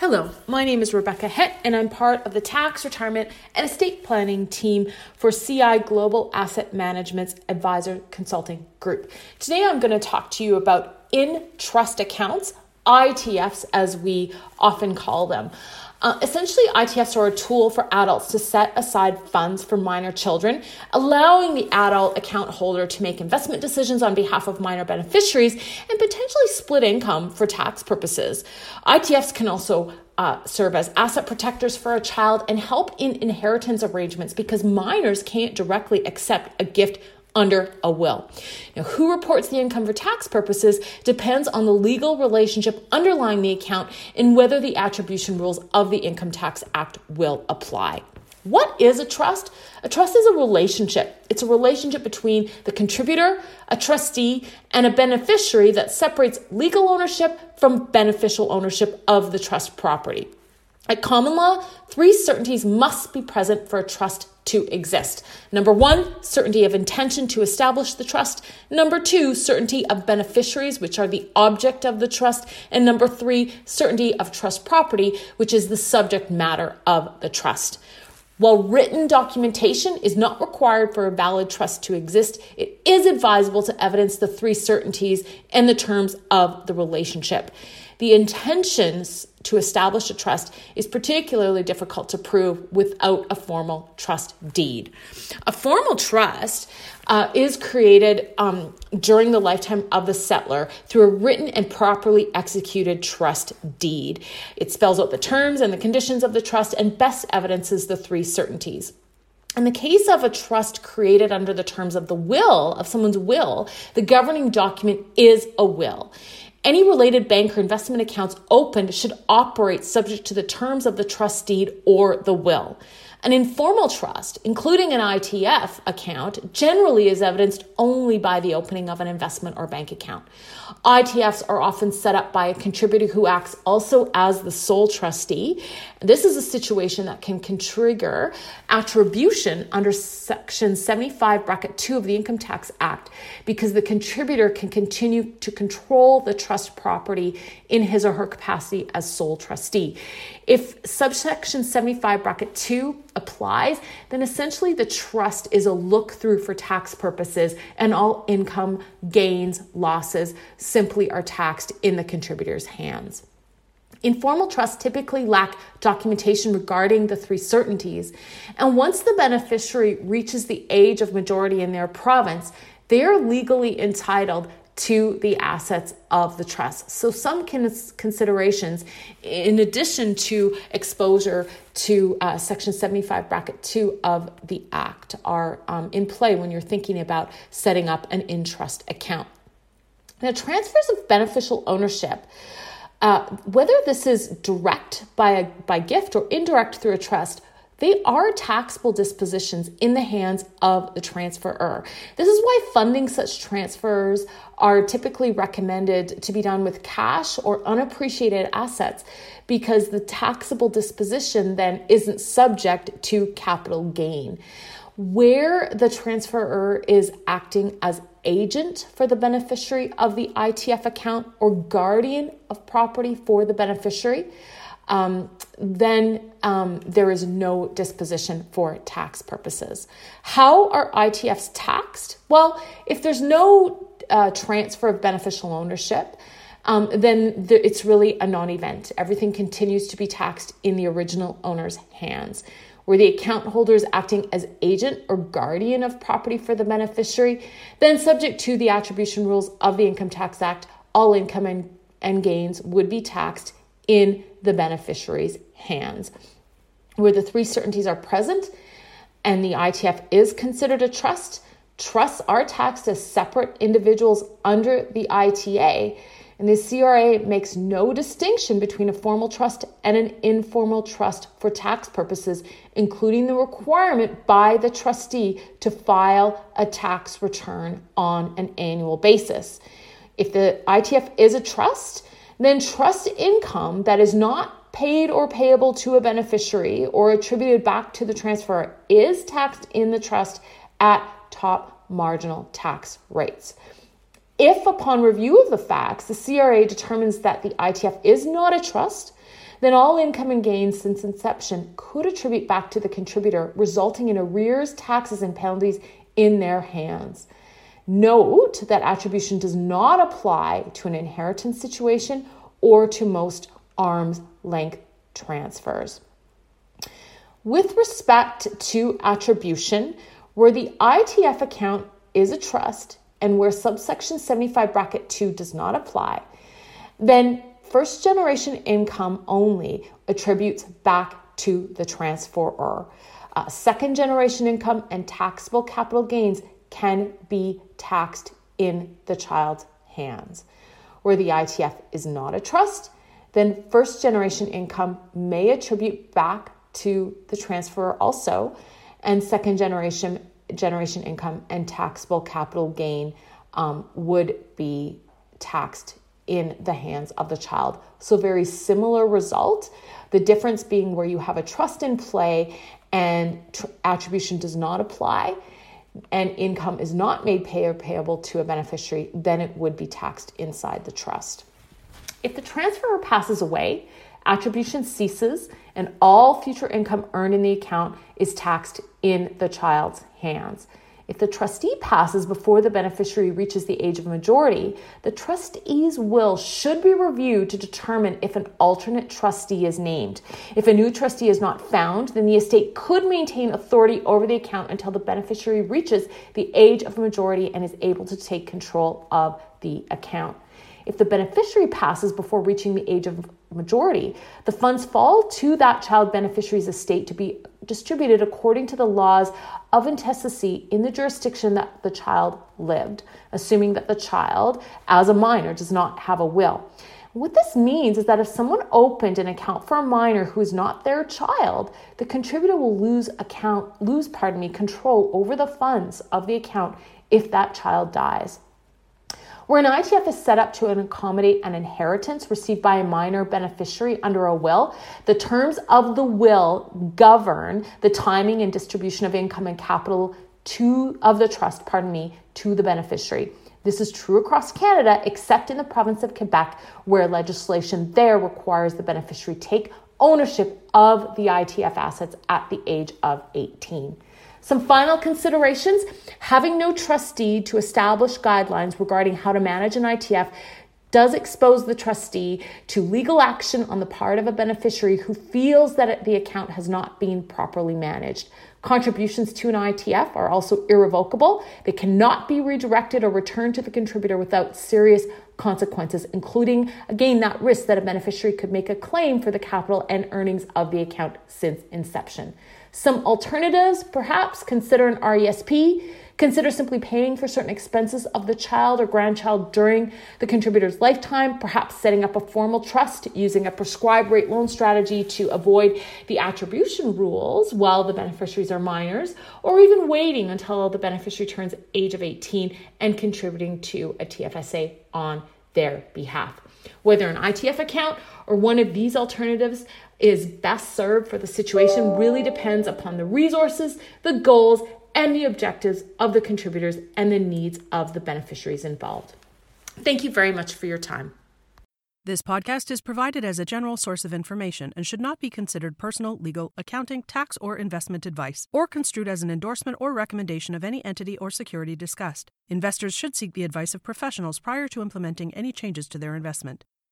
Hello, my name is Rebecca Het, and I'm part of the tax, retirement, and estate planning team for CI Global Asset Management's Advisor Consulting Group. Today, I'm going to talk to you about in trust accounts, ITFs as we often call them. Uh, essentially, ITFs are a tool for adults to set aside funds for minor children, allowing the adult account holder to make investment decisions on behalf of minor beneficiaries and potentially split income for tax purposes. ITFs can also uh, serve as asset protectors for a child and help in inheritance arrangements because minors can't directly accept a gift under a will. Now, who reports the income for tax purposes depends on the legal relationship underlying the account and whether the attribution rules of the Income Tax Act will apply. What is a trust? A trust is a relationship. It's a relationship between the contributor, a trustee, and a beneficiary that separates legal ownership from beneficial ownership of the trust property. At common law, three certainties must be present for a trust to exist. Number one, certainty of intention to establish the trust. Number two, certainty of beneficiaries, which are the object of the trust. And number three, certainty of trust property, which is the subject matter of the trust. While written documentation is not required for a valid trust to exist, it is advisable to evidence the three certainties and the terms of the relationship. The intentions to establish a trust is particularly difficult to prove without a formal trust deed. A formal trust uh, is created um, during the lifetime of the settlor through a written and properly executed trust deed. It spells out the terms and the conditions of the trust and best evidences the three certainties. In the case of a trust created under the terms of the will, of someone's will, the governing document is a will. Any related bank or investment accounts opened should operate subject to the terms of the trust deed or the will. An informal trust, including an ITF account, generally is evidenced only by the opening of an investment or bank account. ITFs are often set up by a contributor who acts also as the sole trustee. This is a situation that can trigger attribution under Section 75, bracket 2 of the Income Tax Act because the contributor can continue to control the trust property in his or her capacity as sole trustee. If subsection 75, bracket 2 applies, then essentially the trust is a look through for tax purposes, and all income, gains, losses simply are taxed in the contributor's hands. Informal trusts typically lack documentation regarding the three certainties, and once the beneficiary reaches the age of majority in their province, they are legally entitled to the assets of the trust. So, some considerations, in addition to exposure to uh, Section 75, bracket 2 of the Act, are um, in play when you're thinking about setting up an in trust account. Now, transfers of beneficial ownership. Uh, whether this is direct by a, by gift or indirect through a trust, they are taxable dispositions in the hands of the transferor. This is why funding such transfers are typically recommended to be done with cash or unappreciated assets because the taxable disposition then isn't subject to capital gain. Where the transferor is acting as agent for the beneficiary of the ITF account or guardian of property for the beneficiary, um, then um, there is no disposition for tax purposes. How are ITFs taxed? Well, if there's no uh, transfer of beneficial ownership, um, then the, it's really a non event. Everything continues to be taxed in the original owner's hands. Where the account holder is acting as agent or guardian of property for the beneficiary, then subject to the attribution rules of the Income Tax Act, all income and, and gains would be taxed in the beneficiary's hands. Where the three certainties are present and the ITF is considered a trust, trusts are taxed as separate individuals under the ITA. And the CRA makes no distinction between a formal trust and an informal trust for tax purposes, including the requirement by the trustee to file a tax return on an annual basis. If the ITF is a trust, then trust income that is not paid or payable to a beneficiary or attributed back to the transfer is taxed in the trust at top marginal tax rates. If, upon review of the facts, the CRA determines that the ITF is not a trust, then all income and gains since inception could attribute back to the contributor, resulting in arrears, taxes, and penalties in their hands. Note that attribution does not apply to an inheritance situation or to most arm's length transfers. With respect to attribution, where the ITF account is a trust and where subsection 75 bracket 2 does not apply, then first generation income only attributes back to the transferor. Uh, second generation income and taxable capital gains can be taxed in the child's hands. Where the ITF is not a trust, then first generation income may attribute back to the transfer also, and second generation generation income and taxable capital gain um, would be taxed in the hands of the child. So, very similar result. The difference being where you have a trust in play and tr- attribution does not apply and income is not made pay or payable to a beneficiary, then it would be taxed inside the trust. If the transferor passes away, attribution ceases and all future income earned in the account is taxed in the child's hands. If the trustee passes before the beneficiary reaches the age of majority, the trustee's will should be reviewed to determine if an alternate trustee is named. If a new trustee is not found, then the estate could maintain authority over the account until the beneficiary reaches the age of majority and is able to take control of the account. If the beneficiary passes before reaching the age of majority, the funds fall to that child beneficiary's estate to be distributed according to the laws of intestacy in the jurisdiction that the child lived, assuming that the child, as a minor, does not have a will. What this means is that if someone opened an account for a minor who is not their child, the contributor will lose account lose pardon me control over the funds of the account if that child dies. Where an ITF is set up to accommodate an inheritance received by a minor beneficiary under a will, the terms of the will govern the timing and distribution of income and capital to of the trust, pardon me, to the beneficiary. This is true across Canada, except in the province of Quebec, where legislation there requires the beneficiary take ownership of the ITF assets at the age of 18. Some final considerations having no trustee to establish guidelines regarding how to manage an ITF does expose the trustee to legal action on the part of a beneficiary who feels that the account has not been properly managed. Contributions to an ITF are also irrevocable. They cannot be redirected or returned to the contributor without serious consequences, including, again, that risk that a beneficiary could make a claim for the capital and earnings of the account since inception. Some alternatives, perhaps consider an RESP. Consider simply paying for certain expenses of the child or grandchild during the contributor's lifetime, perhaps setting up a formal trust using a prescribed rate loan strategy to avoid the attribution rules while the beneficiaries are minors, or even waiting until the beneficiary turns age of 18 and contributing to a TFSA on their behalf. Whether an ITF account or one of these alternatives is best served for the situation really depends upon the resources, the goals, and the objectives of the contributors and the needs of the beneficiaries involved. Thank you very much for your time. This podcast is provided as a general source of information and should not be considered personal, legal, accounting, tax, or investment advice, or construed as an endorsement or recommendation of any entity or security discussed. Investors should seek the advice of professionals prior to implementing any changes to their investment.